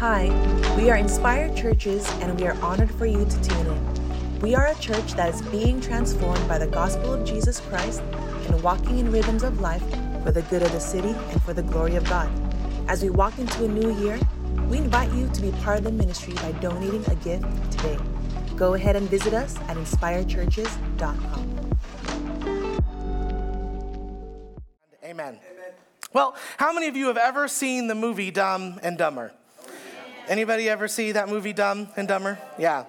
Hi, we are Inspired Churches and we are honored for you to tune in. We are a church that is being transformed by the gospel of Jesus Christ and walking in rhythms of life for the good of the city and for the glory of God. As we walk into a new year, we invite you to be part of the ministry by donating a gift today. Go ahead and visit us at inspiredchurches.com. Amen. Well, how many of you have ever seen the movie Dumb and Dumber? Anybody ever see that movie Dumb and Dumber? Yeah.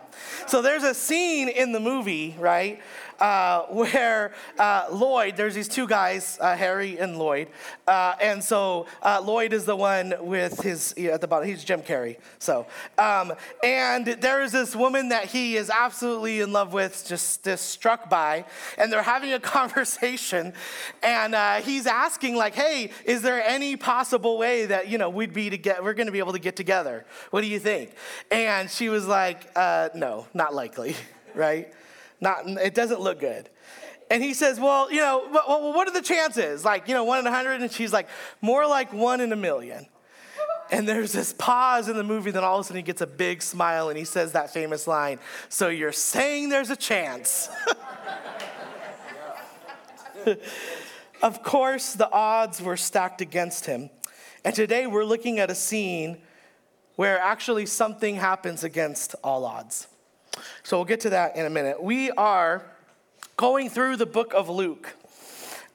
So there's a scene in the movie, right, uh, where uh, Lloyd, there's these two guys, uh, Harry and Lloyd, uh, and so uh, Lloyd is the one with his at the bottom. He's Jim Carrey. So, um, and there is this woman that he is absolutely in love with, just, just struck by, and they're having a conversation, and uh, he's asking like, "Hey, is there any possible way that you know we'd be to get? We're going to be able to get together? What do you think?" And she was like, "No, not likely, right?" Not, it doesn't look good. And he says, Well, you know, well, what are the chances? Like, you know, one in a hundred? And she's like, More like one in a million. And there's this pause in the movie, then all of a sudden he gets a big smile and he says that famous line So you're saying there's a chance? of course, the odds were stacked against him. And today we're looking at a scene where actually something happens against all odds. So we'll get to that in a minute. We are going through the book of Luke.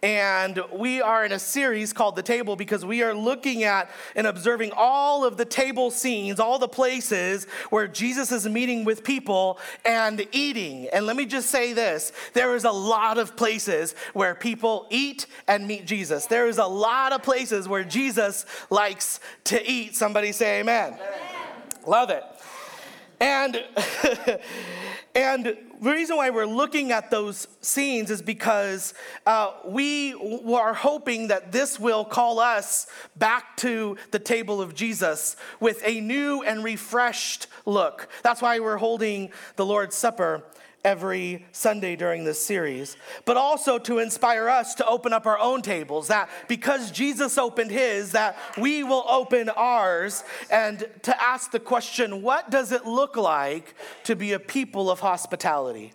And we are in a series called The Table because we are looking at and observing all of the table scenes, all the places where Jesus is meeting with people and eating. And let me just say this there is a lot of places where people eat and meet Jesus. There is a lot of places where Jesus likes to eat. Somebody say amen. amen. Love it. And, and the reason why we're looking at those scenes is because uh, we are hoping that this will call us back to the table of Jesus with a new and refreshed look. That's why we're holding the Lord's Supper every Sunday during this series, but also to inspire us to open up our own tables. That because Jesus opened his, that we will open ours, and to ask the question what does it look like to be a people of hospitality?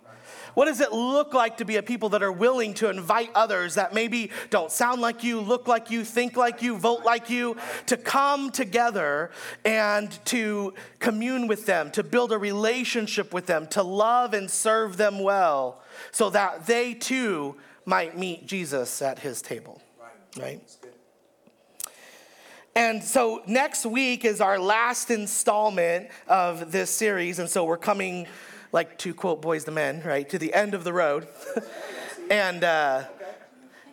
What does it look like to be a people that are willing to invite others that maybe don't sound like you, look like you, think like you, vote like you, to come together and to commune with them, to build a relationship with them, to love and serve them well, so that they too might meet Jesus at his table? Right? right? And so next week is our last installment of this series. And so we're coming like to quote Boyz II Men, right, to the end of the road. and, uh,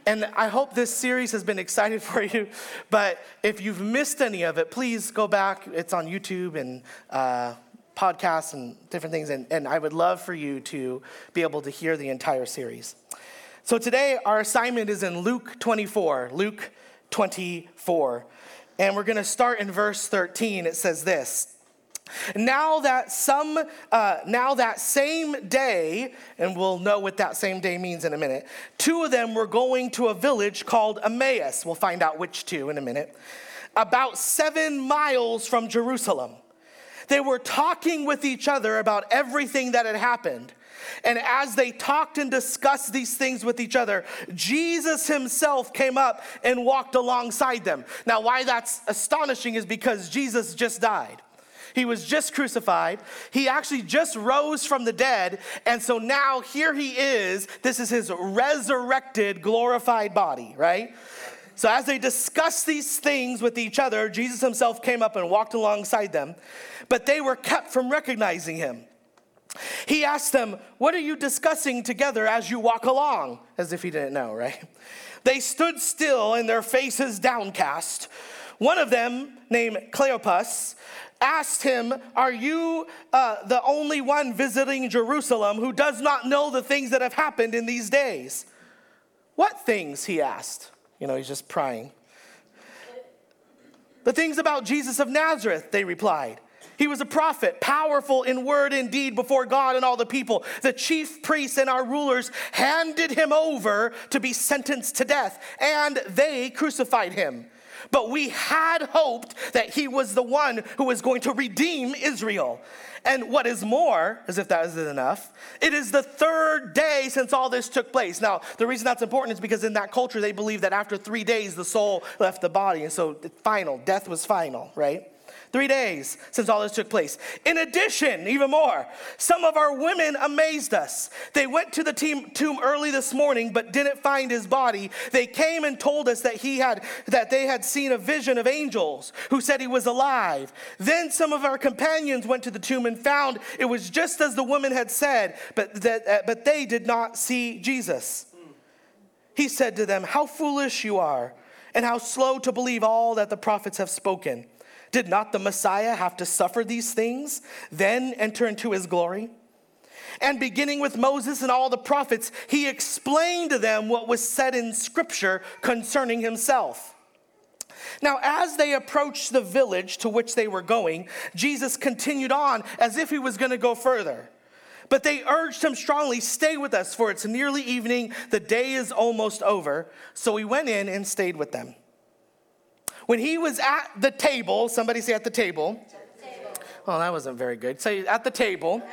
and I hope this series has been exciting for you. But if you've missed any of it, please go back. It's on YouTube and uh, podcasts and different things. And, and I would love for you to be able to hear the entire series. So today, our assignment is in Luke 24. Luke 24. And we're going to start in verse 13. It says this. Now that some, uh, now that same day, and we'll know what that same day means in a minute, two of them were going to a village called Emmaus. We'll find out which two in a minute. About seven miles from Jerusalem. They were talking with each other about everything that had happened. And as they talked and discussed these things with each other, Jesus himself came up and walked alongside them. Now, why that's astonishing is because Jesus just died. He was just crucified. He actually just rose from the dead. And so now here he is. This is his resurrected, glorified body, right? So as they discussed these things with each other, Jesus himself came up and walked alongside them, but they were kept from recognizing him. He asked them, What are you discussing together as you walk along? As if he didn't know, right? They stood still and their faces downcast. One of them, named Cleopas, asked him, Are you uh, the only one visiting Jerusalem who does not know the things that have happened in these days? What things? He asked. You know, he's just prying. The things about Jesus of Nazareth, they replied. He was a prophet, powerful in word and deed before God and all the people. The chief priests and our rulers handed him over to be sentenced to death, and they crucified him. But we had hoped that he was the one who was going to redeem Israel. And what is more, as if that isn't enough, it is the third day since all this took place. Now, the reason that's important is because in that culture, they believed that after three days, the soul left the body. And so, final, death was final, right? Three days since all this took place. In addition, even more, some of our women amazed us. They went to the tomb early this morning but didn't find his body. They came and told us that he had that they had seen a vision of angels who said he was alive. Then some of our companions went to the tomb and found it was just as the woman had said, but that uh, but they did not see Jesus. He said to them, "How foolish you are, and how slow to believe all that the prophets have spoken." Did not the Messiah have to suffer these things, then enter into his glory? And beginning with Moses and all the prophets, he explained to them what was said in scripture concerning himself. Now, as they approached the village to which they were going, Jesus continued on as if he was going to go further. But they urged him strongly, Stay with us, for it's nearly evening. The day is almost over. So he went in and stayed with them. When he was at the table, somebody say at the table. Oh, that wasn't very good. Say at the table.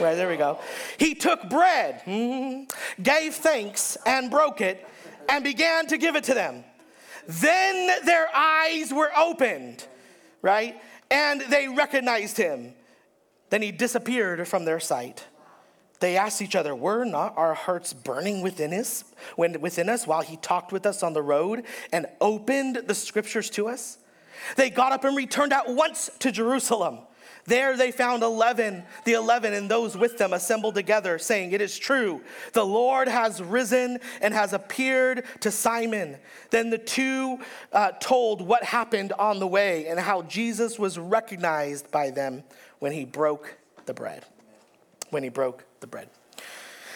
Right, there we go. He took bread, mm-hmm, gave thanks, and broke it, and began to give it to them. Then their eyes were opened, right? And they recognized him. Then he disappeared from their sight. They asked each other, Were not our hearts burning within us, when, within us while he talked with us on the road and opened the scriptures to us? They got up and returned at once to Jerusalem. There they found 11, the 11 and those with them assembled together, saying, It is true, the Lord has risen and has appeared to Simon. Then the two uh, told what happened on the way and how Jesus was recognized by them when he broke the bread. When he broke the bread.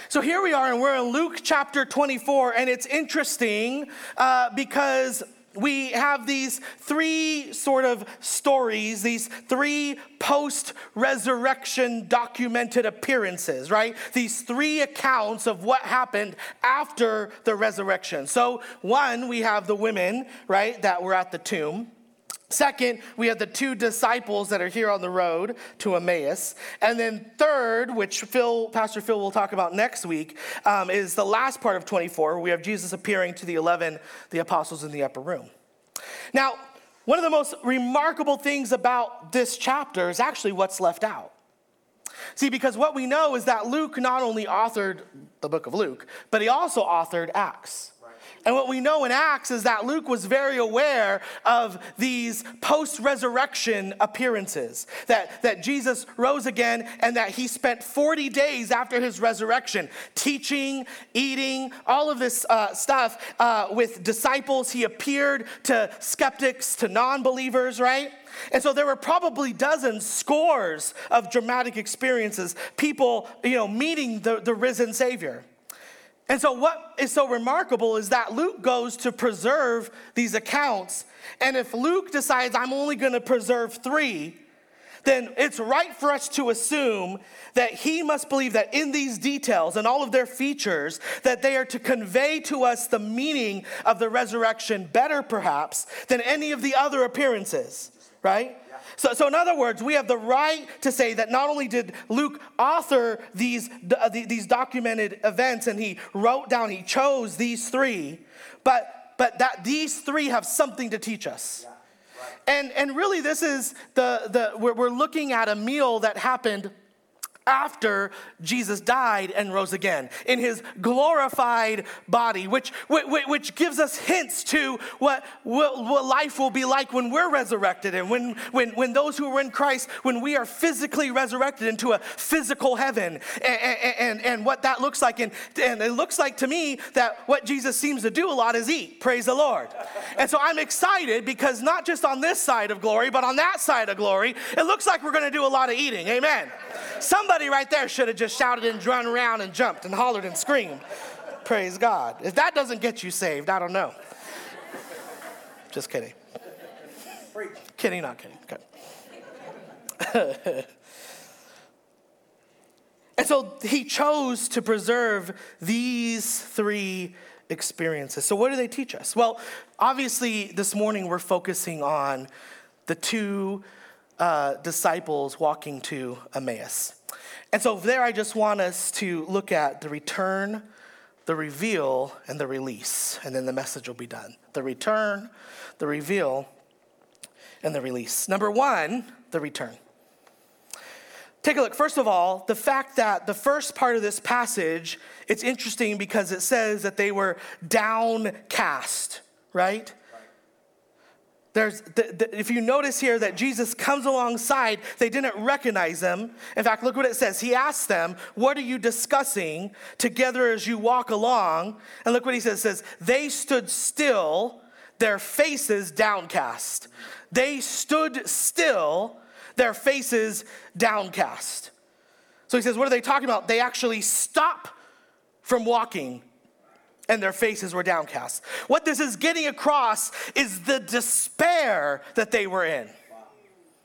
So here we are, and we're in Luke chapter 24, and it's interesting uh, because we have these three sort of stories, these three post resurrection documented appearances, right? These three accounts of what happened after the resurrection. So, one, we have the women, right, that were at the tomb. Second, we have the two disciples that are here on the road to Emmaus. And then third, which Phil, Pastor Phil will talk about next week, um, is the last part of 24. We have Jesus appearing to the 11, the apostles in the upper room. Now, one of the most remarkable things about this chapter is actually what's left out. See, because what we know is that Luke not only authored the book of Luke, but he also authored Acts. And what we know in Acts is that Luke was very aware of these post resurrection appearances, that, that Jesus rose again and that he spent 40 days after his resurrection teaching, eating, all of this uh, stuff uh, with disciples. He appeared to skeptics, to non believers, right? And so there were probably dozens, scores of dramatic experiences, people, you know, meeting the, the risen Savior. And so, what is so remarkable is that Luke goes to preserve these accounts. And if Luke decides, I'm only going to preserve three, then it's right for us to assume that he must believe that in these details and all of their features that they are to convey to us the meaning of the resurrection better perhaps than any of the other appearances right so, so, in other words, we have the right to say that not only did Luke author these, uh, these documented events and he wrote down, he chose these three, but, but that these three have something to teach us. And, and really, this is the, the we're, we're looking at a meal that happened after Jesus died and rose again in his glorified body, which, which gives us hints to what, what life will be like when we're resurrected and when, when, when those who are in Christ, when we are physically resurrected into a physical heaven and, and, and what that looks like. And, and it looks like to me that what Jesus seems to do a lot is eat. Praise the Lord. And so I'm excited because not just on this side of glory, but on that side of glory, it looks like we're going to do a lot of eating. Amen. Somebody right there should have just shouted and run around and jumped and hollered and screamed. Praise God. If that doesn't get you saved, I don't know. Just kidding. Kidding, not kidding. Okay. and so he chose to preserve these three experiences. So, what do they teach us? Well, obviously, this morning we're focusing on the two uh, disciples walking to Emmaus. And so, there I just want us to look at the return, the reveal, and the release. And then the message will be done. The return, the reveal, and the release. Number one, the return. Take a look. First of all, the fact that the first part of this passage, it's interesting because it says that they were downcast, right? There's, the, the, if you notice here that Jesus comes alongside, they didn't recognize him. In fact, look what it says. He asked them, What are you discussing together as you walk along? And look what he says. It says, They stood still, their faces downcast. They stood still, their faces downcast. So he says, What are they talking about? They actually stop from walking and their faces were downcast. What this is getting across is the despair that they were in,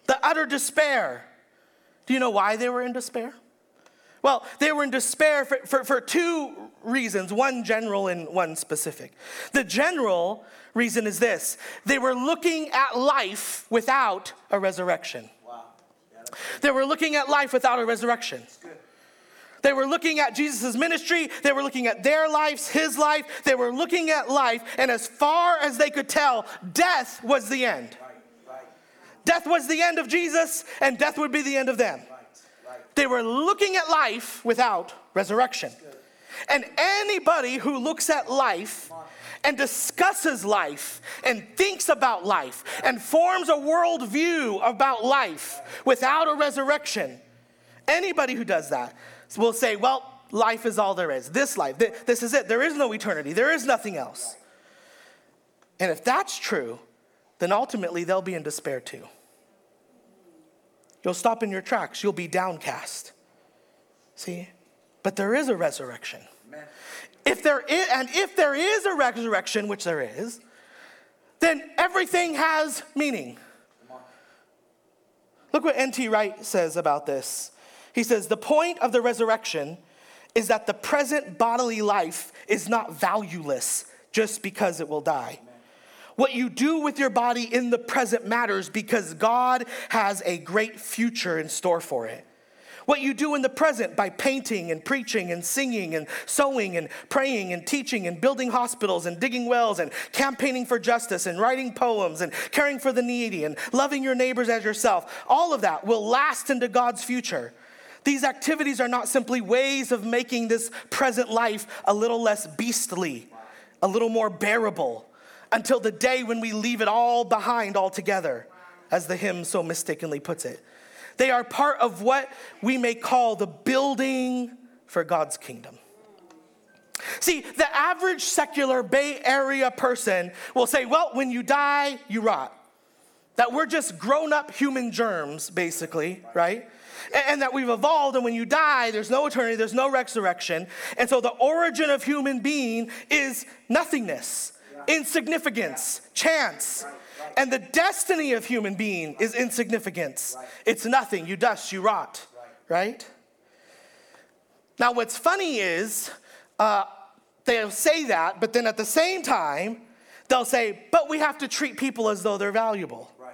the utter despair. Do you know why they were in despair? Well, they were in despair for, for, for, two reasons one general and one specific. The general reason is this they were looking at life without a resurrection. Wow! They were looking at life without a resurrection. They were looking at Jesus' ministry. They were looking at their lives, his life. They were looking at life, and as far as they could tell, death was the end. Death was the end of Jesus, and death would be the end of them. They were looking at life without resurrection. And anybody who looks at life and discusses life and thinks about life and forms a worldview about life without a resurrection, anybody who does that will say, well, life is all there is. This life, this is it. There is no eternity, there is nothing else. And if that's true, then ultimately they'll be in despair too. You'll stop in your tracks, you'll be downcast. See? But there is a resurrection. If there is, and if there is a resurrection, which there is, then everything has meaning. Look what N.T. Wright says about this. He says, The point of the resurrection is that the present bodily life is not valueless just because it will die. What you do with your body in the present matters because God has a great future in store for it. What you do in the present by painting and preaching and singing and sewing and praying and teaching and building hospitals and digging wells and campaigning for justice and writing poems and caring for the needy and loving your neighbors as yourself, all of that will last into God's future. These activities are not simply ways of making this present life a little less beastly, a little more bearable, until the day when we leave it all behind altogether, as the hymn so mistakenly puts it. They are part of what we may call the building for God's kingdom. See, the average secular Bay Area person will say, well, when you die, you rot. That we're just grown up human germs, basically, right? And that we've evolved, and when you die, there's no eternity, there's no resurrection. And so the origin of human being is nothingness, insignificance, chance. And the destiny of human being is insignificance. Right. It's nothing. You dust, you rot, right? right? Now, what's funny is uh, they'll say that, but then at the same time, they'll say, but we have to treat people as though they're valuable. Right.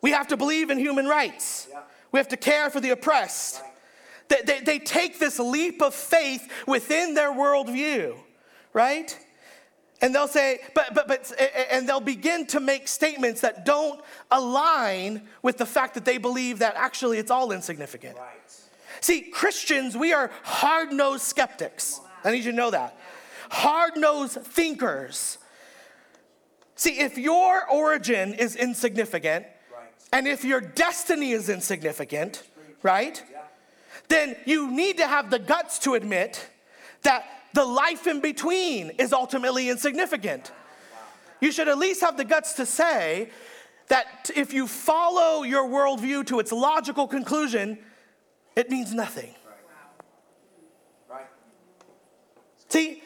We have to believe in human rights. Yeah. We have to care for the oppressed. They, they, they take this leap of faith within their worldview, right? And they'll say, but, but, but, and they'll begin to make statements that don't align with the fact that they believe that actually it's all insignificant. Right. See, Christians, we are hard nosed skeptics. I need you to know that. Hard nosed thinkers. See, if your origin is insignificant. And if your destiny is insignificant, right, then you need to have the guts to admit that the life in between is ultimately insignificant. You should at least have the guts to say that if you follow your worldview to its logical conclusion, it means nothing. See,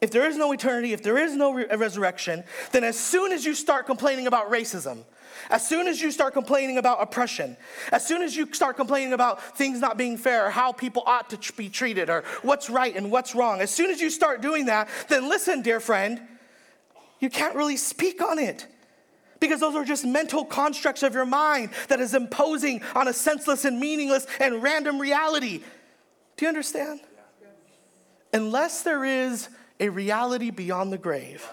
if there is no eternity, if there is no re- resurrection, then as soon as you start complaining about racism, as soon as you start complaining about oppression, as soon as you start complaining about things not being fair, or how people ought to be treated, or what's right and what's wrong, as soon as you start doing that, then listen, dear friend, you can't really speak on it. Because those are just mental constructs of your mind that is imposing on a senseless and meaningless and random reality. Do you understand? Unless there is a reality beyond the grave,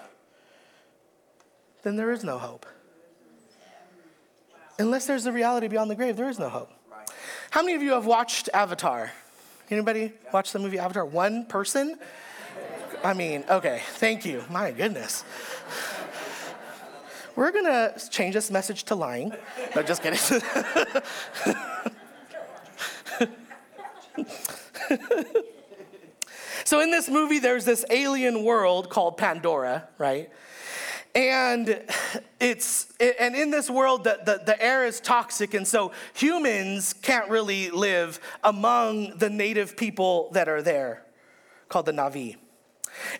then there is no hope. Unless there's a reality beyond the grave, there is no hope. How many of you have watched Avatar? Anybody watch the movie Avatar? One person? I mean, okay, thank you. My goodness. We're gonna change this message to lying. No, just kidding. so in this movie, there's this alien world called Pandora, right? And it's and in this world the, the, the, air is toxic, and so humans can't really live among the native people that are there, called the Na'vi.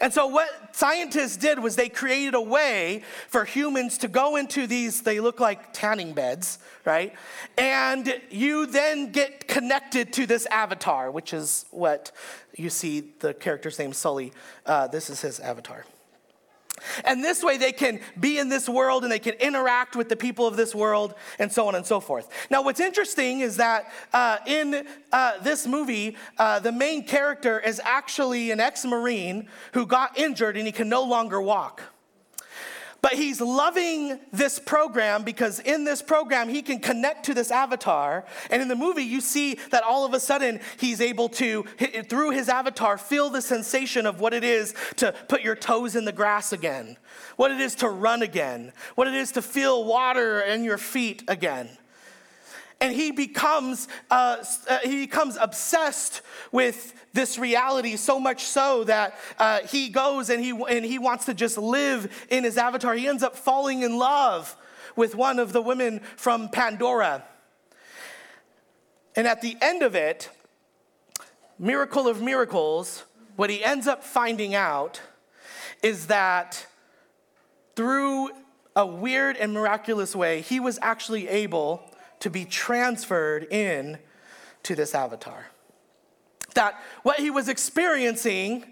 And so, what scientists did was they created a way for humans to go into these, they look like tanning beds, right? And you then get connected to this avatar, which is what you see the character's name, Sully. Uh, this is his avatar. And this way they can be in this world and they can interact with the people of this world and so on and so forth. Now, what's interesting is that uh, in uh, this movie, uh, the main character is actually an ex Marine who got injured and he can no longer walk. But he's loving this program because in this program, he can connect to this avatar. And in the movie, you see that all of a sudden he's able to, through his avatar, feel the sensation of what it is to put your toes in the grass again, what it is to run again, what it is to feel water in your feet again and he becomes uh, uh, he becomes obsessed with this reality so much so that uh, he goes and he and he wants to just live in his avatar. He ends up falling in love with one of the women from Pandora, and at the end of it, miracle of miracles, what he ends up finding out is that through a weird and miraculous way, he was actually able to be transferred in to this avatar. That what he was experiencing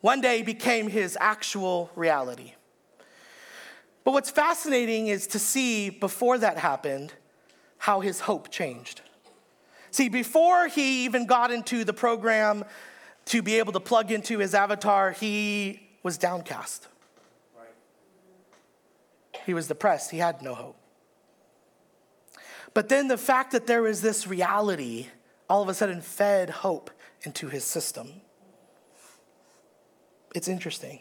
one day became his actual reality. But what's fascinating is to see before that happened how his hope changed. See, before he even got into the program to be able to plug into his avatar, he was downcast. He was depressed. He had no hope. But then the fact that there is this reality all of a sudden fed hope into his system. It's interesting.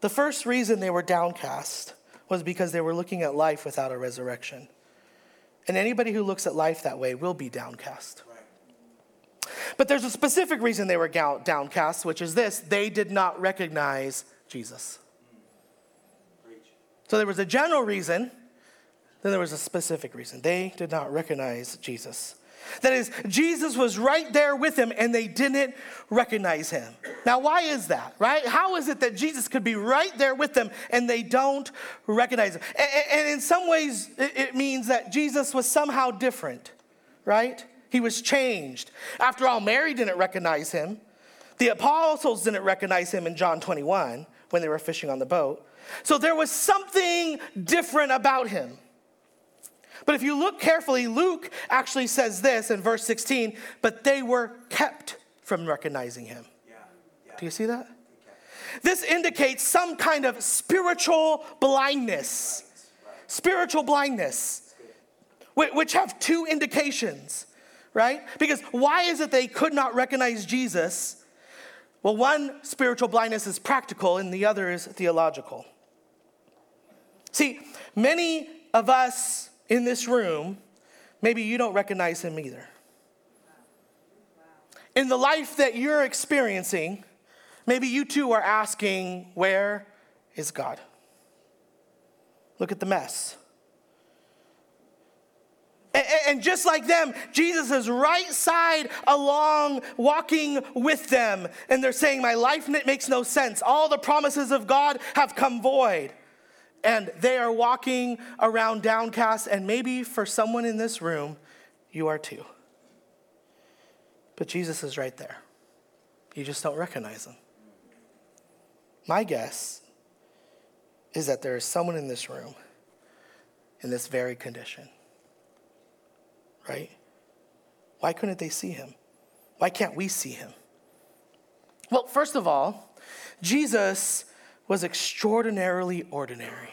The first reason they were downcast was because they were looking at life without a resurrection. And anybody who looks at life that way will be downcast. But there's a specific reason they were downcast, which is this they did not recognize Jesus. Mm. So there was a general reason then there was a specific reason. They did not recognize Jesus. That is, Jesus was right there with them and they didn't recognize him. Now, why is that, right? How is it that Jesus could be right there with them and they don't recognize him? And in some ways, it means that Jesus was somehow different, right? He was changed. After all, Mary didn't recognize him. The apostles didn't recognize him in John 21 when they were fishing on the boat. So there was something different about him. But if you look carefully, Luke actually says this in verse 16, but they were kept from recognizing him. Yeah, yeah. Do you see that? This indicates some kind of spiritual blindness. Spiritual blindness, which have two indications, right? Because why is it they could not recognize Jesus? Well, one spiritual blindness is practical, and the other is theological. See, many of us in this room, maybe you don't recognize him either. In the life that you're experiencing, maybe you too are asking, Where is God? Look at the mess. And just like them, Jesus is right side along, walking with them. And they're saying, My life makes no sense. All the promises of God have come void. And they are walking around downcast. And maybe for someone in this room, you are too. But Jesus is right there. You just don't recognize him. My guess is that there is someone in this room in this very condition right? Why couldn't they see him? Why can't we see him? Well, first of all, Jesus was extraordinarily ordinary.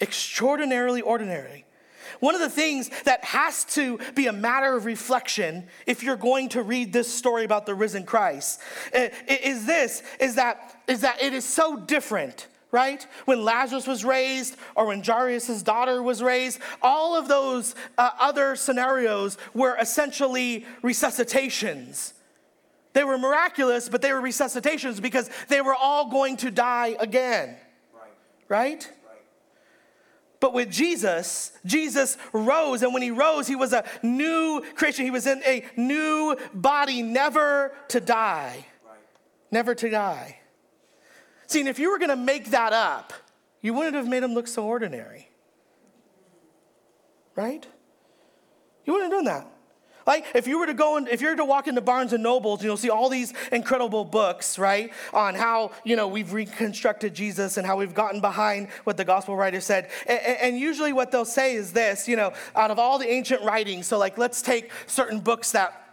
extraordinarily ordinary. One of the things that has to be a matter of reflection if you're going to read this story about the risen Christ is this is that is that it is so different right? When Lazarus was raised or when Jairus' daughter was raised, all of those uh, other scenarios were essentially resuscitations. They were miraculous, but they were resuscitations because they were all going to die again. Right? right? But with Jesus, Jesus rose, and when he rose, he was a new creation. He was in a new body, never to die. Right. Never to die. See, and if you were going to make that up, you wouldn't have made him look so ordinary. Right? You wouldn't have done that. Like if you were to go and if you were to walk into Barnes and Nobles, you'll see all these incredible books, right, on how you know we've reconstructed Jesus and how we've gotten behind what the gospel writer said. And, and usually, what they'll say is this, you know, out of all the ancient writings. So, like, let's take certain books that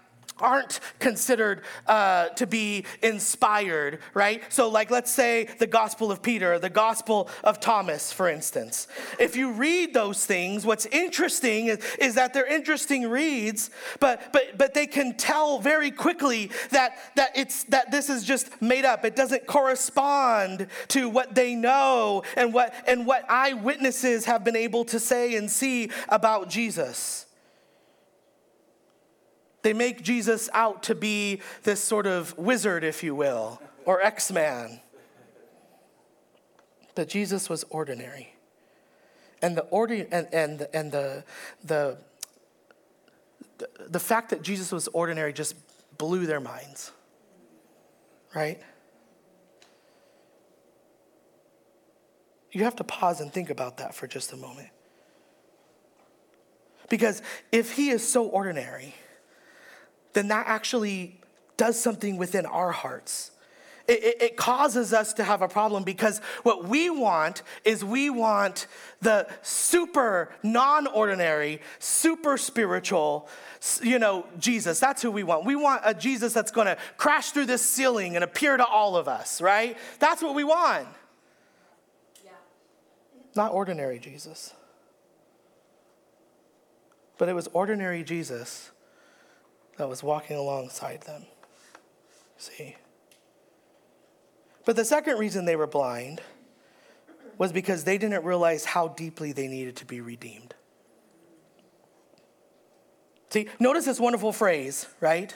aren't considered uh, to be inspired, right? So, like, let's say the Gospel of Peter, the Gospel of Thomas, for instance. If you read those things, what's interesting is, is that they're interesting reads, but but but they can tell very quickly that that it's that this is just made up. It doesn't correspond to what they know and what and what eyewitnesses have been able to say and see about Jesus. They make Jesus out to be this sort of wizard, if you will, or X Man. But Jesus was ordinary. And the, ordi- and, and, and the, the, the fact that Jesus was ordinary just blew their minds, right? You have to pause and think about that for just a moment. Because if he is so ordinary, then that actually does something within our hearts. It, it, it, causes us to have a problem because what we want is we want the super non ordinary, super spiritual, you know, Jesus. That's who we want. We want a Jesus that's gonna crash through this ceiling and appear to all of us, right? That's what we want. Yeah. Not ordinary Jesus. But it was ordinary Jesus that was walking alongside them. See? But the second reason they were blind was because they didn't realize how deeply they needed to be redeemed. See, notice this wonderful phrase, right?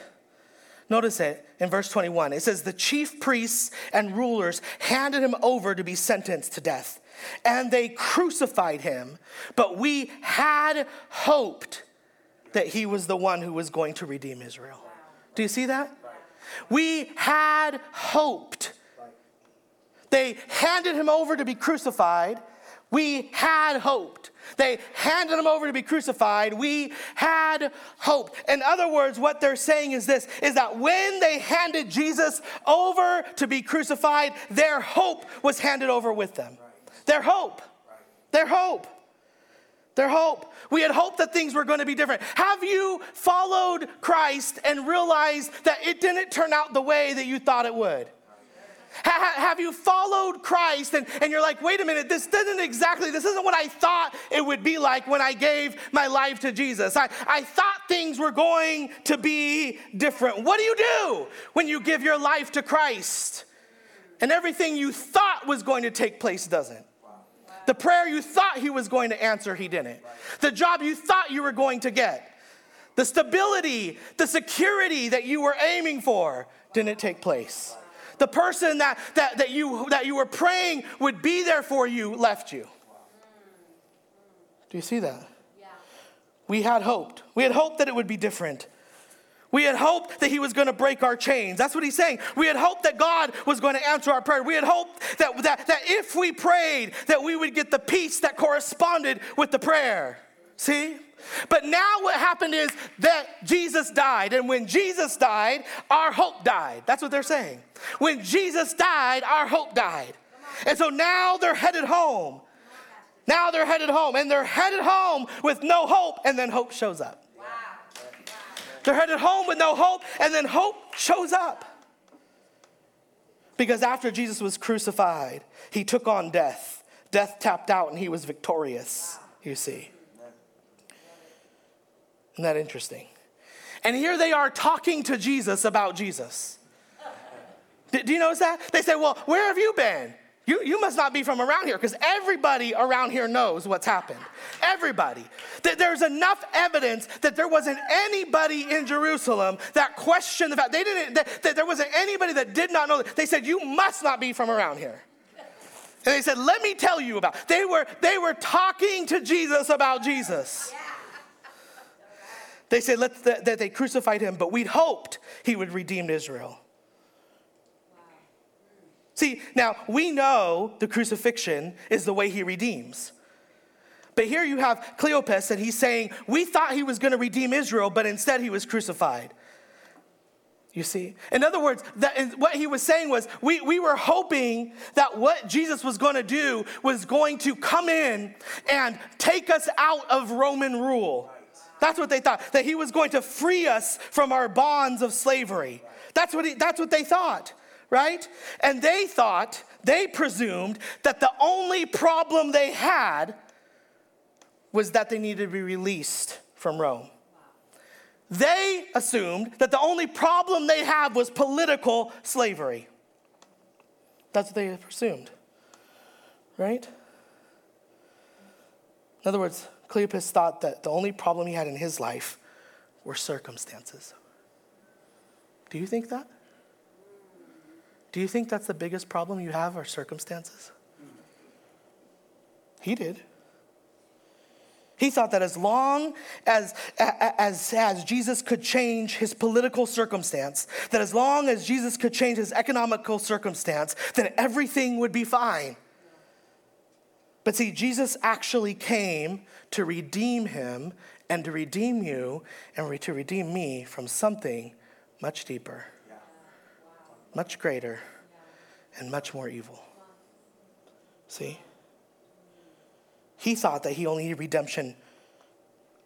Notice it in verse 21. It says, The chief priests and rulers handed him over to be sentenced to death, and they crucified him. But we had hoped that he was the one who was going to redeem Israel. Do you see that? We had hoped. They handed him over to be crucified. We had hoped. They handed him over to be crucified. We had hope. In other words, what they're saying is this is that when they handed Jesus over to be crucified, their hope was handed over with them. Their hope. Their hope their hope. We had hoped that things were going to be different. Have you followed Christ and realized that it didn't turn out the way that you thought it would? Have you followed Christ and, and you're like, wait a minute, this didn't exactly, this isn't what I thought it would be like when I gave my life to Jesus. I, I thought things were going to be different. What do you do when you give your life to Christ and everything you thought was going to take place doesn't? The prayer you thought he was going to answer, he didn't. The job you thought you were going to get. The stability, the security that you were aiming for didn't take place. The person that, that, that, you, that you were praying would be there for you left you. Do you see that? We had hoped. We had hoped that it would be different. We had hoped that he was going to break our chains. That's what he's saying. We had hoped that God was going to answer our prayer. We had hoped that, that, that if we prayed, that we would get the peace that corresponded with the prayer. See? But now what happened is that Jesus died. And when Jesus died, our hope died. That's what they're saying. When Jesus died, our hope died. And so now they're headed home. Now they're headed home. And they're headed home with no hope. And then hope shows up. They're headed home with no hope, and then hope shows up. Because after Jesus was crucified, he took on death. Death tapped out, and he was victorious, you see. Isn't that interesting? And here they are talking to Jesus about Jesus. Do you notice that? They say, Well, where have you been? You, you must not be from around here because everybody around here knows what's happened. Everybody. That there's enough evidence that there wasn't anybody in Jerusalem that questioned the fact. They didn't, that, that there wasn't anybody that did not know. They said, You must not be from around here. And they said, Let me tell you about. They were, they were talking to Jesus about Jesus. They said let that they crucified him, but we'd hoped he would redeem Israel. See, now we know the crucifixion is the way he redeems. But here you have Cleopas, and he's saying, We thought he was going to redeem Israel, but instead he was crucified. You see? In other words, that, what he was saying was, we, we were hoping that what Jesus was going to do was going to come in and take us out of Roman rule. That's what they thought, that he was going to free us from our bonds of slavery. That's what, he, that's what they thought right? And they thought, they presumed that the only problem they had was that they needed to be released from Rome. They assumed that the only problem they have was political slavery. That's what they presumed, right? In other words, Cleopas thought that the only problem he had in his life were circumstances. Do you think that? Do you think that's the biggest problem you have, are circumstances? He did. He thought that as long as, as, as Jesus could change his political circumstance, that as long as Jesus could change his economical circumstance, then everything would be fine. But see, Jesus actually came to redeem him and to redeem you and to redeem me from something much deeper much greater, and much more evil. See? He thought that he only needed redemption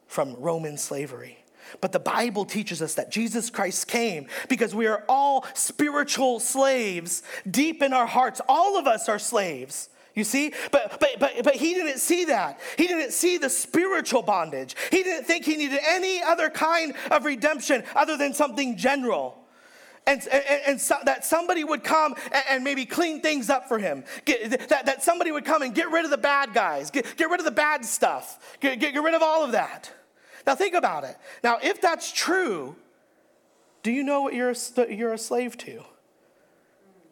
from Roman slavery. But the Bible teaches us that Jesus Christ came because we are all spiritual slaves deep in our hearts. All of us are slaves. You see? But, but, but, but he didn't see that. He didn't see the spiritual bondage. He didn't think he needed any other kind of redemption other than something general and, and, and so, that somebody would come and, and, maybe clean things up for him. Get, that, that somebody would come and get rid of the bad guys, get, get rid of the bad stuff, get, get, get rid of all of that. Now, think about it. Now, if that's true, do you know what you're a, you're a slave to?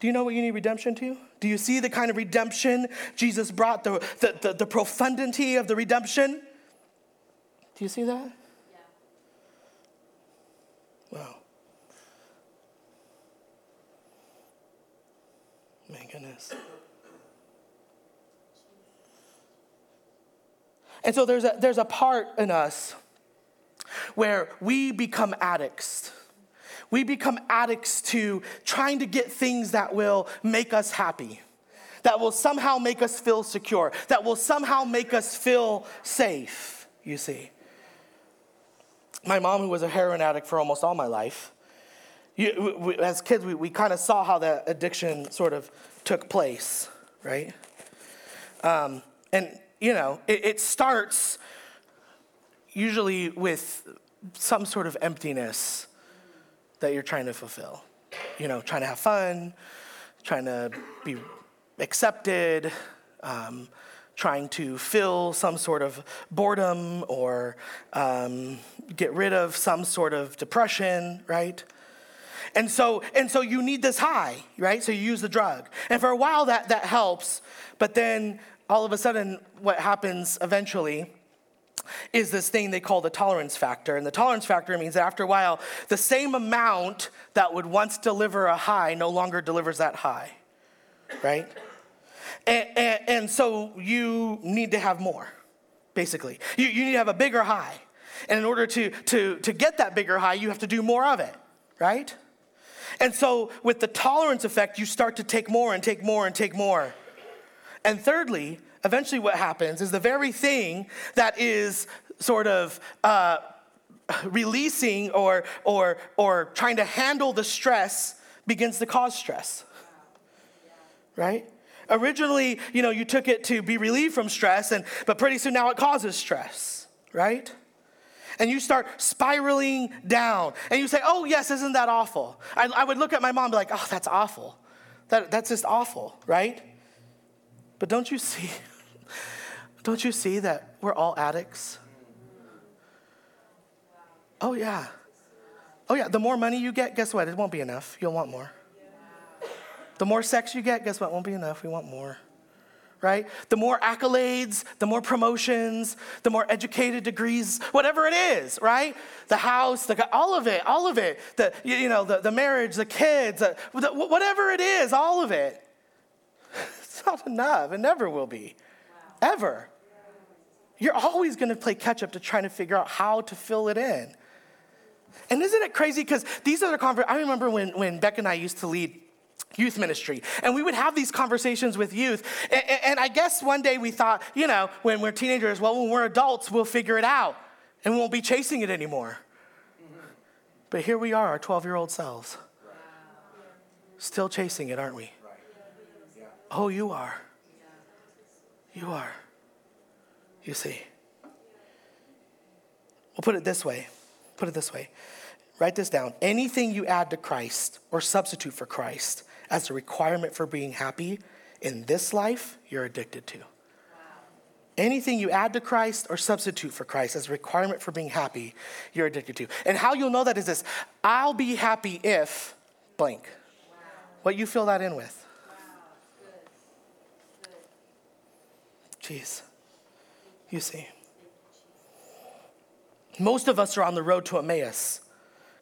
Do you know what you need redemption to? Do you see the kind of redemption Jesus brought, the, the, the, the profundity of the redemption? Do you see that? Yeah. Wow. My And so there's a, there's a part in us where we become addicts. We become addicts to trying to get things that will make us happy, that will somehow make us feel secure, that will somehow make us feel safe, you see. My mom, who was a heroin addict for almost all my life, you, we, as kids, we, we kind of saw how that addiction sort of took place, right? Um, and, you know, it, it starts usually with some sort of emptiness that you're trying to fulfill. You know, trying to have fun, trying to be accepted, um, trying to fill some sort of boredom or um, get rid of some sort of depression, right? And so, and so you need this high, right? So you use the drug. And for a while that, that helps, but then all of a sudden what happens eventually is this thing they call the tolerance factor. And the tolerance factor means that after a while, the same amount that would once deliver a high no longer delivers that high, right? And, and, and so you need to have more, basically. You, you need to have a bigger high. And in order to, to, to get that bigger high, you have to do more of it, right? And so with the tolerance effect, you start to take more and take more and take more. And thirdly, eventually what happens is the very thing that is sort of uh, releasing or, or, or trying to handle the stress begins to cause stress. Right? Originally, you know, you took it to be relieved from stress, and, but pretty soon now it causes stress, right? And you start spiraling down. And you say, Oh, yes, isn't that awful? I, I, would look at my mom and be like, Oh, that's awful. That, that's just awful, right? But don't you see? Don't you see that we're all addicts? Oh, yeah. Oh, yeah. The more money you get, guess what? It won't be enough. You'll want more. The more sex you get, guess what? It won't be enough. We want more. Right? The more accolades, the more promotions, the more educated degrees, whatever it is, right? The house, the, all of it, all of it. The, you know, the, the marriage, the kids, uh, the, whatever it is, all of it. It's not enough. It never will be. Wow. Ever. You're always going to play catch up to trying to figure out how to fill it in. And isn't it crazy? Because these are the conversations. I remember when, when Beck and I used to lead youth ministry. And we would have these conversations with youth. And, and, I guess one day we thought, you know, when we're teenagers, well, when we're adults, we'll figure it out and we won't be chasing it anymore. But here we are, our 12 year old selves, still chasing it, aren't we? Oh, you are. You are. You see. We'll put it this way. Put it this way. Write this down. Anything you add to Christ or substitute for Christ as a requirement for being happy in this life, you're addicted to. Wow. Anything you add to Christ or substitute for Christ as a requirement for being happy, you're addicted to. And how you'll know that is this I'll be happy if blank. Wow. What you fill that in with. Jeez. You see. Most of us are on the road to Emmaus.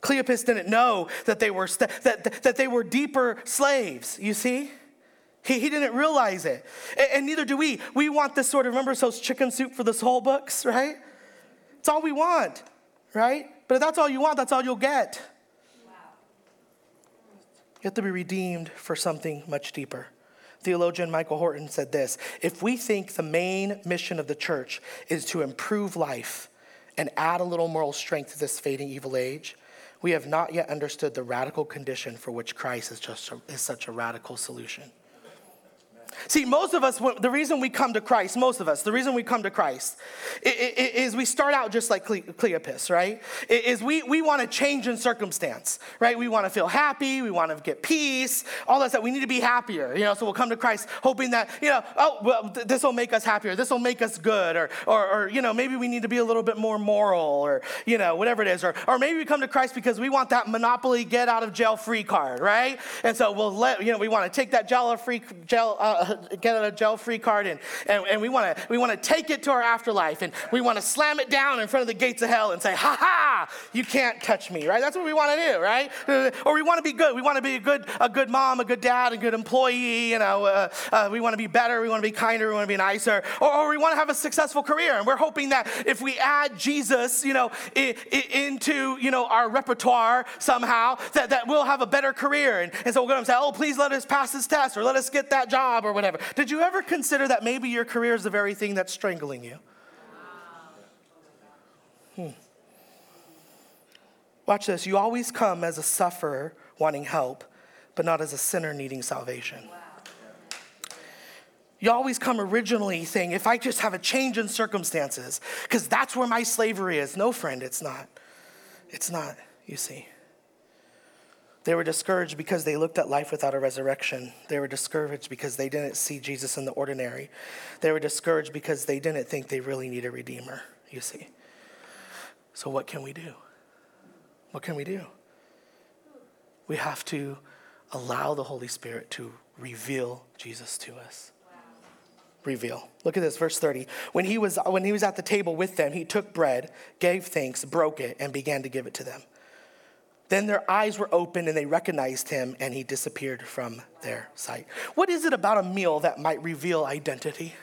Cleopas didn't know that they were, that, that they were deeper slaves, you see? He, he didn't realize it. And, and, neither do we. We want this sort of, remember those chicken soup for the soul books, right? It's all we want, right? But if that's all you want, that's all you'll get. Wow. You have to be redeemed for something much deeper. Theologian Michael Horton said this If we think the main mission of the church is to improve life and add a little moral strength to this fading evil age, we have not yet understood the radical condition for which Christ is, just a, is such a radical solution. See, most of us, the reason we come to Christ, most of us, the reason we come to Christ is we start out just like Cleopas, right? Is we, we want to change in circumstance, right? We want to feel happy, we want to get peace, all that stuff. We need to be happier, you know, so we'll come to Christ hoping that, you know, oh, well, this will make us happier, this will make us good, or, or, or, you know, maybe we need to be a little bit more moral, or, you know, whatever it is, or, or maybe we come to Christ because we want that monopoly get out of jail free card, right? And so we'll let, you know, we want to take that jail free, jail, uh, get a jail-free card and, and, and we want to we want to take it to our afterlife and we want to slam it down in front of the gates of hell and say, ha ha, you can't touch me, right? That's what we want to do, right? Or we want to be good. We want to be a good a good mom, a good dad, a good employee. You know, uh, uh, we want to be better. We want to be kinder. We want to be nicer. Or, or, we want to have a successful career. And we're hoping that if we add Jesus, you know, I, I, into you know our repertoire somehow, that, that we'll have a better career. And, and so we're going to say, oh, please let us pass this test or let us get that job or whatever. Did you ever consider that maybe your career is the very thing that's strangling you? Hmm. Watch this. You always come as a sufferer wanting help, but not as a sinner needing salvation. You always come originally saying, if I just have a change in circumstances, because that's where my slavery is. No, friend, it's not. It's not, you see. They were discouraged because they looked at life without a resurrection. They were discouraged because they didn't see Jesus in the ordinary. They were discouraged because they didn't think they really need a redeemer, you see. So, what can we do? What can we do? We have to allow the Holy Spirit to reveal Jesus to us. reveal. Look at this, verse 30. When he was when he was at the table with them, he took bread, gave thanks, broke it, and began to give it to them. Then their eyes were opened and they recognized him, and he disappeared from their sight. What is it about a meal that might reveal identity?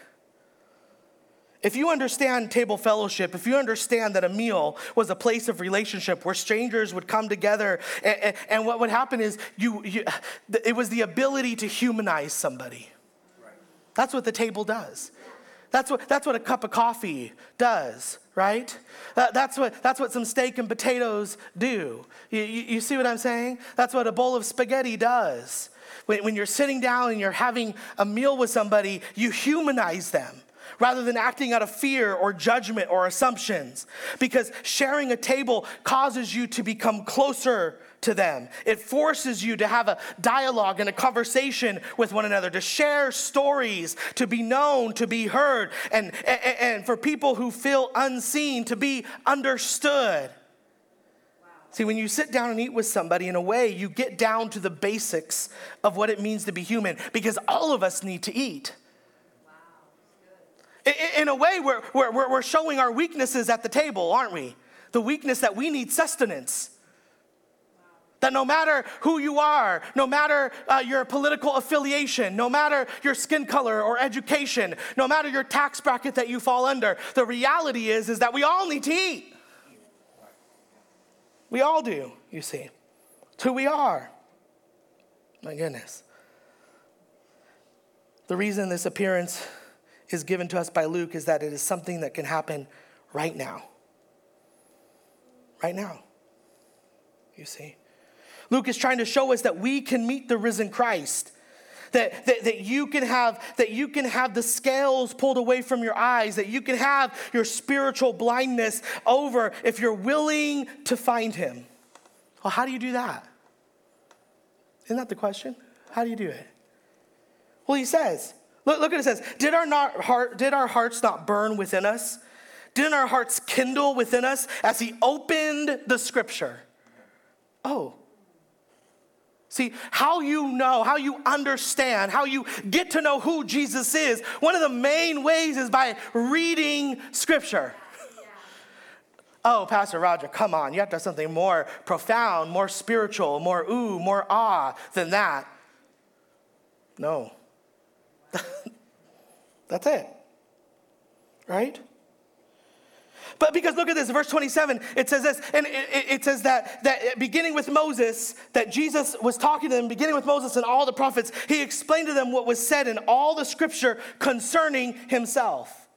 If you understand table fellowship, if you understand that a meal was a place of relationship where strangers would come together, and, and, and what would happen is you, you, it was the ability to humanize somebody. That's what the table does. That's what, that's what a cup of coffee does, right? That, that's, what, that's what some steak and potatoes do. You, you, you see what I'm saying? That's what a bowl of spaghetti does. When, when you're sitting down and you're having a meal with somebody, you humanize them rather than acting out of fear or judgment or assumptions. Because sharing a table causes you to become closer to them. It forces you to have a dialogue and a conversation with one another, to share stories, to be known, to be heard, and, and, and for people who feel unseen to be understood. See, when you sit down and eat with somebody, in a way, you get down to the basics of what it means to be human because all of us need to eat. In a way, we're, we're, we're showing our weaknesses at the table, aren't we? The weakness that we need sustenance. That no matter who you are, no matter uh, your political affiliation, no matter your skin color or education, no matter your tax bracket that you fall under, the reality is, is that we all need to eat. We all do, you see. It's who we are. My goodness. The reason this appearance is given to us by Luke is that it is something that can happen right now. Right now. You see? Luke is trying to show us that we can meet the risen Christ. That, that, that you can have that you can have the scales pulled away from your eyes that you can have your spiritual blindness over if you're willing to find him well how do you do that isn't that the question how do you do it well he says Look, look what it says. Did our, not heart, did our hearts not burn within us? Didn't our hearts kindle within us as he opened the scripture? Oh. See, how you know, how you understand, how you get to know who Jesus is, one of the main ways is by reading scripture. Oh, Pastor Roger, come on. You have to have something more profound, more spiritual, more ooh, more ah than that. No. That's it. Right? But because look at this, verse 27, it says this, and it, it, says that, that beginning with Moses, that Jesus was talking to them, beginning with Moses and all the prophets, he explained to them what was said in all the scripture concerning himself.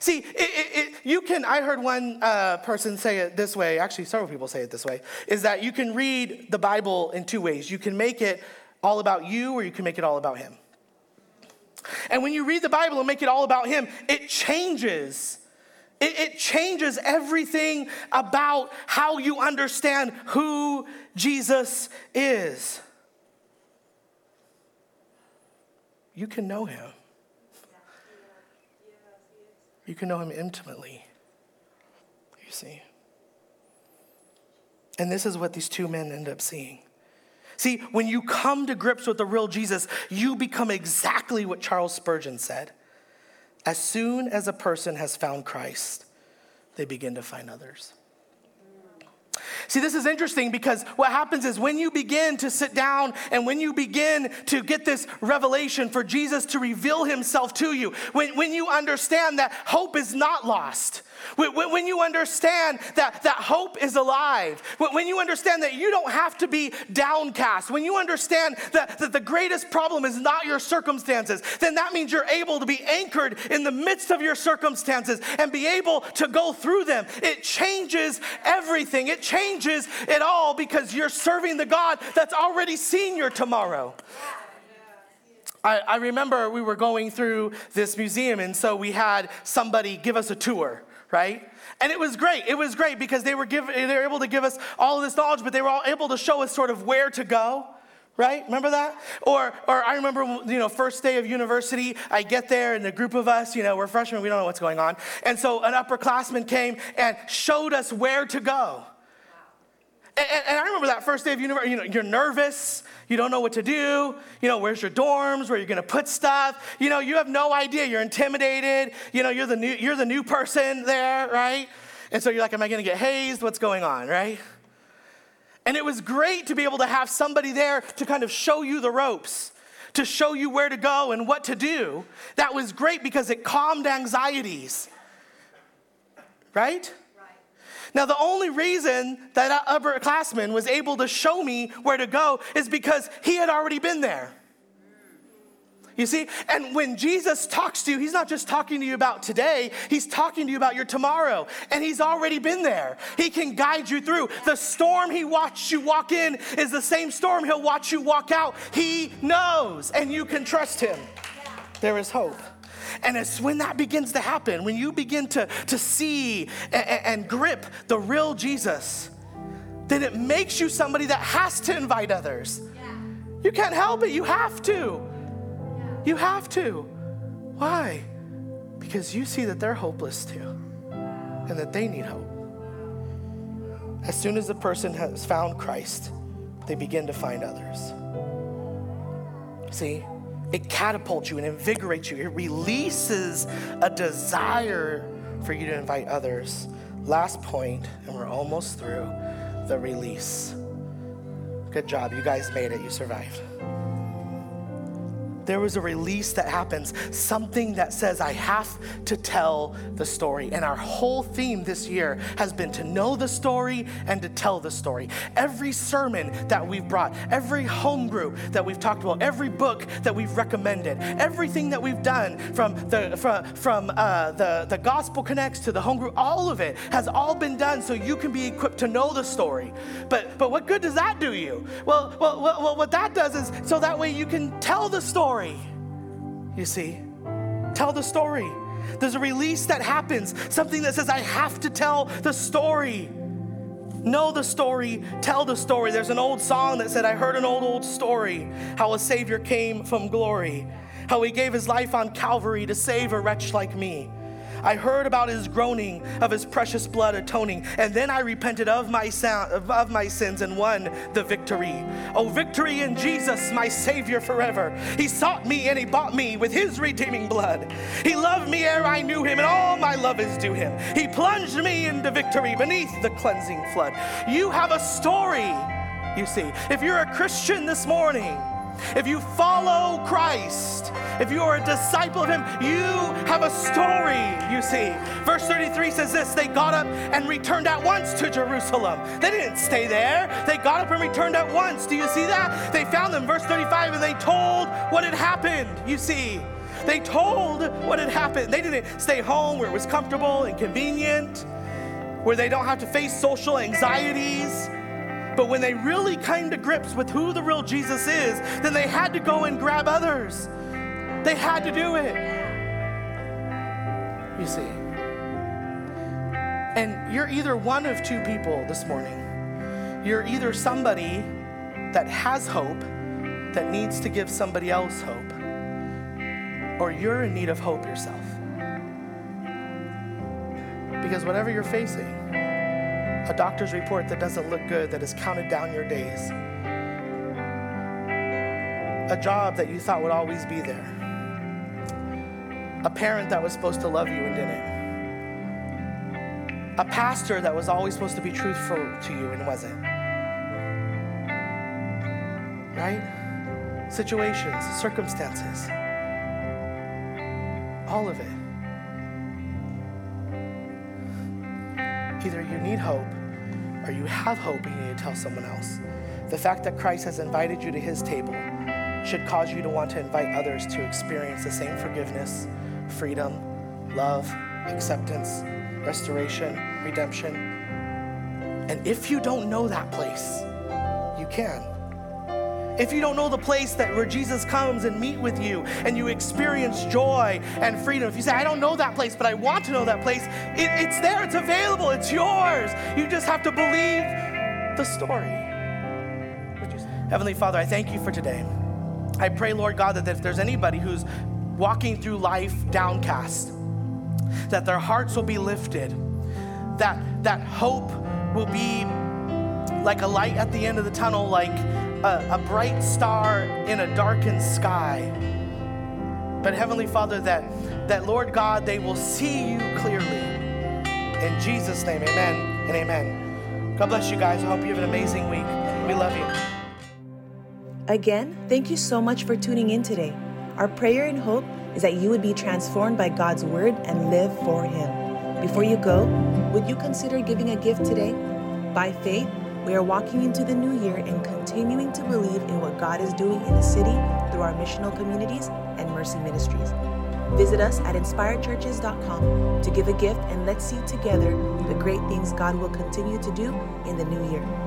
See, it, you can, I heard one uh, person say it this way, actually, several people say it this way, is that you can read the Bible in two ways. You can make it all about you, or you can make it all about him. And when you read the Bible and make it all about Him, it changes. It, it, changes everything about how you understand who Jesus is. You can know Him. You can know Him intimately. You see. And this is what these two men end up seeing. See, when you come to grips with the real Jesus, you become exactly what Charles Spurgeon said. As soon as a person has found Christ, they begin to find others. See, this is interesting because what happens is when you begin to sit down and when you begin to get this revelation for Jesus to reveal himself to you, when, when you understand that hope is not lost, when when you understand that, that hope is alive, when you understand that you don't have to be downcast, when you understand that, that the greatest problem is not your circumstances, then that means you're able to be anchored in the midst of your circumstances and be able to go through them. It changes everything, it changes it all because you're serving the God that's already seen your tomorrow. I, I remember we were going through this museum, and so we had somebody give us a tour right? And it was great. It was great because they were, give, they were able to give us all of this knowledge, but they were all able to show us sort of where to go right? Remember that? Or, or I remember, you know, first day of university, I get there and a group of us, you know, we're freshmen, we don't know what's going on. And so an upperclassman came and showed us where to go. And, and, I remember that first day of university, you know, you're nervous, you don't know what to do, you know, where's your dorms, where you're gonna put stuff, you know, you have no idea, you're intimidated, you know, you're the new, you're the new person there, right? And so you're like, am I gonna get hazed? What's going on, right? And it was great to be able to have somebody there to kind of show you the ropes, to show you where to go and what to do. That was great because it calmed anxieties, right? Now, the only reason that upperclassman was able to show me where to go is because he had already been there. You see? And when Jesus talks to you, he's not just talking to you about today, he's talking to you about your tomorrow. And he's already been there. He can guide you through. The storm he watched you walk in is the same storm he'll watch you walk out. He knows, and you can trust him. There is hope. And it's when that begins to happen, when you begin to, to see and, and grip the real Jesus, then it makes you somebody that has to invite others. Yeah. You can't help it, you have to. Yeah. You have to. Why? Because you see that they're hopeless too, and that they need hope. As soon as the person has found Christ, they begin to find others. See? It catapults you and invigorates you. It releases a desire for you to invite others. Last point, and we're almost through the release. Good job. You guys made it. You survived there was a release that happens, something that says, I have to tell the story. And our whole theme this year has been to know the story and to tell the story. Every sermon that we've brought, every home group that we've talked about, every book that we've recommended, everything that we've done from the, from, from uh, the, the Gospel Connects to the home group, all of it has all been done so you can be equipped to know the story. But, but what good does that do you? Well, well, well, what that does is so that way you can tell the story story. You see, tell the story. There's a release that happens, something that says, I have to tell the story. Know the story, tell the story. There's an old song that said, I heard an old, old story how a Savior came from glory, how he gave his life on Calvary to save a wretch like me. I heard about his groaning, of his precious blood atoning, and then I repented of my, sound, of my sins and won the victory. Oh, victory in Jesus, my Savior forever. He sought me and he bought me with his redeeming blood. He loved me ere I knew him, and all my love is due him. He plunged me into victory beneath the cleansing flood. You have a story, you see. If you're a Christian this morning, if you follow Christ, if you are a disciple of Him, you have a story, you see. Verse 33 says this They got up and returned at once to Jerusalem. They didn't stay there, they got up and returned at once. Do you see that? They found them, verse 35, and they told what had happened, you see. They told what had happened. They didn't stay home where it was comfortable and convenient, where they don't have to face social anxieties but when they really came to grips with who the real Jesus is, then they had to go and grab others. They had to do it. You see. And you're either one of two people this morning. You're either somebody that has hope that needs to give somebody else hope, or you're in need of hope yourself. Because whatever you're facing, a doctor's report that doesn't look good, that has counted down your days, a job that you thought would always be there, a parent that was supposed to love you and didn't, a pastor that was always supposed to be truthful to you and wasn't. Right? Situations, circumstances, all of it. Either you need hope or you have hope and you need to tell someone else. The fact that Christ has invited you to his table should cause you to want to invite others to experience the same forgiveness, freedom, love, acceptance, restoration, redemption. And if you don't know that place, you can. If you don't know the place that where Jesus comes and meet with you and you experience joy and freedom, if you say, I don't know that place, but I want to know that place, it, it's there, it's available, it's yours. You just have to believe the story. Heavenly Father, I thank you for today. I pray, Lord God, that if there's anybody who's walking through life downcast, that their hearts will be lifted, that, that hope will be like a light at the end of the tunnel, like a, a bright star in a darkened sky. But Heavenly Father, that, that Lord God, they will see you clearly. In Jesus' name, amen and amen. God bless you guys. I hope you have an amazing week. We love you. Again, thank you so much for tuning in today. Our prayer and hope is that you would be transformed by God's word and live for Him. Before you go, would you consider giving a gift today? By faith, we are walking into the new year and continuing to believe in what God is doing in the city through our missional communities and mercy ministries. Visit us at inspiredchurches.com to give a gift and let's see together the great things God will continue to do in the new year.